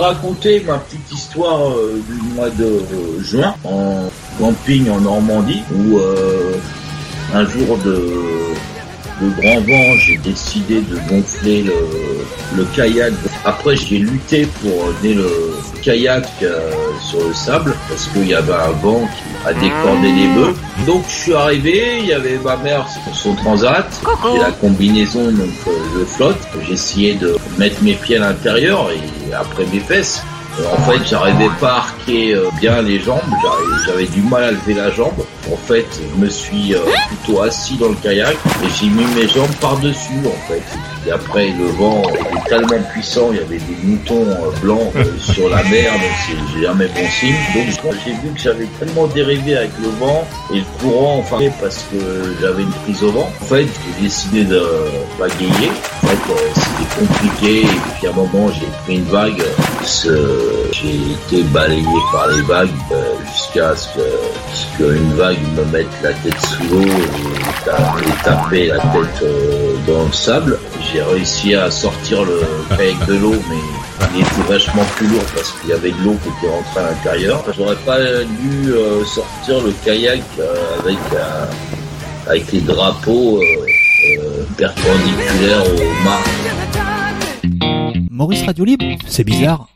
raconter ma petite histoire euh, du mois de euh, juin en camping en Normandie où euh, un jour de, de grand vent j'ai décidé de gonfler le, le kayak. Après j'ai lutté pour amener le kayak sur le sable parce qu'il y avait un vent qui a décordé les bœufs. Donc je suis arrivé, il y avait ma mère sur son transat et la combinaison donc flotte. Essayé de mettre mes pieds à l'intérieur et après mes fesses. Euh, En fait, j'arrivais pas à arquer euh, bien les jambes, j'avais du mal à lever la jambe. En fait, je me suis euh, plutôt assis dans le kayak et j'ai mis mes jambes par-dessus en fait. Et après, le vent était tellement puissant, il y avait des moutons blancs sur la mer, donc c'est j'ai jamais bon signe. Donc j'ai vu que j'avais tellement dérivé avec le vent et le courant, enfin parce que j'avais une prise au vent. En fait, j'ai décidé de euh, c'était compliqué et puis à un moment, j'ai pris une vague. J'ai été balayé par les vagues euh, jusqu'à ce qu'une vague me mette la tête sous l'eau et, et taper la tête euh, dans le sable. J'ai réussi à sortir le kayak de l'eau, mais il était vachement plus lourd parce qu'il y avait de l'eau qui était rentrée à l'intérieur. J'aurais pas dû sortir le kayak avec les drapeaux euh, euh, au mât. Maurice Radio Libre C'est bizarre.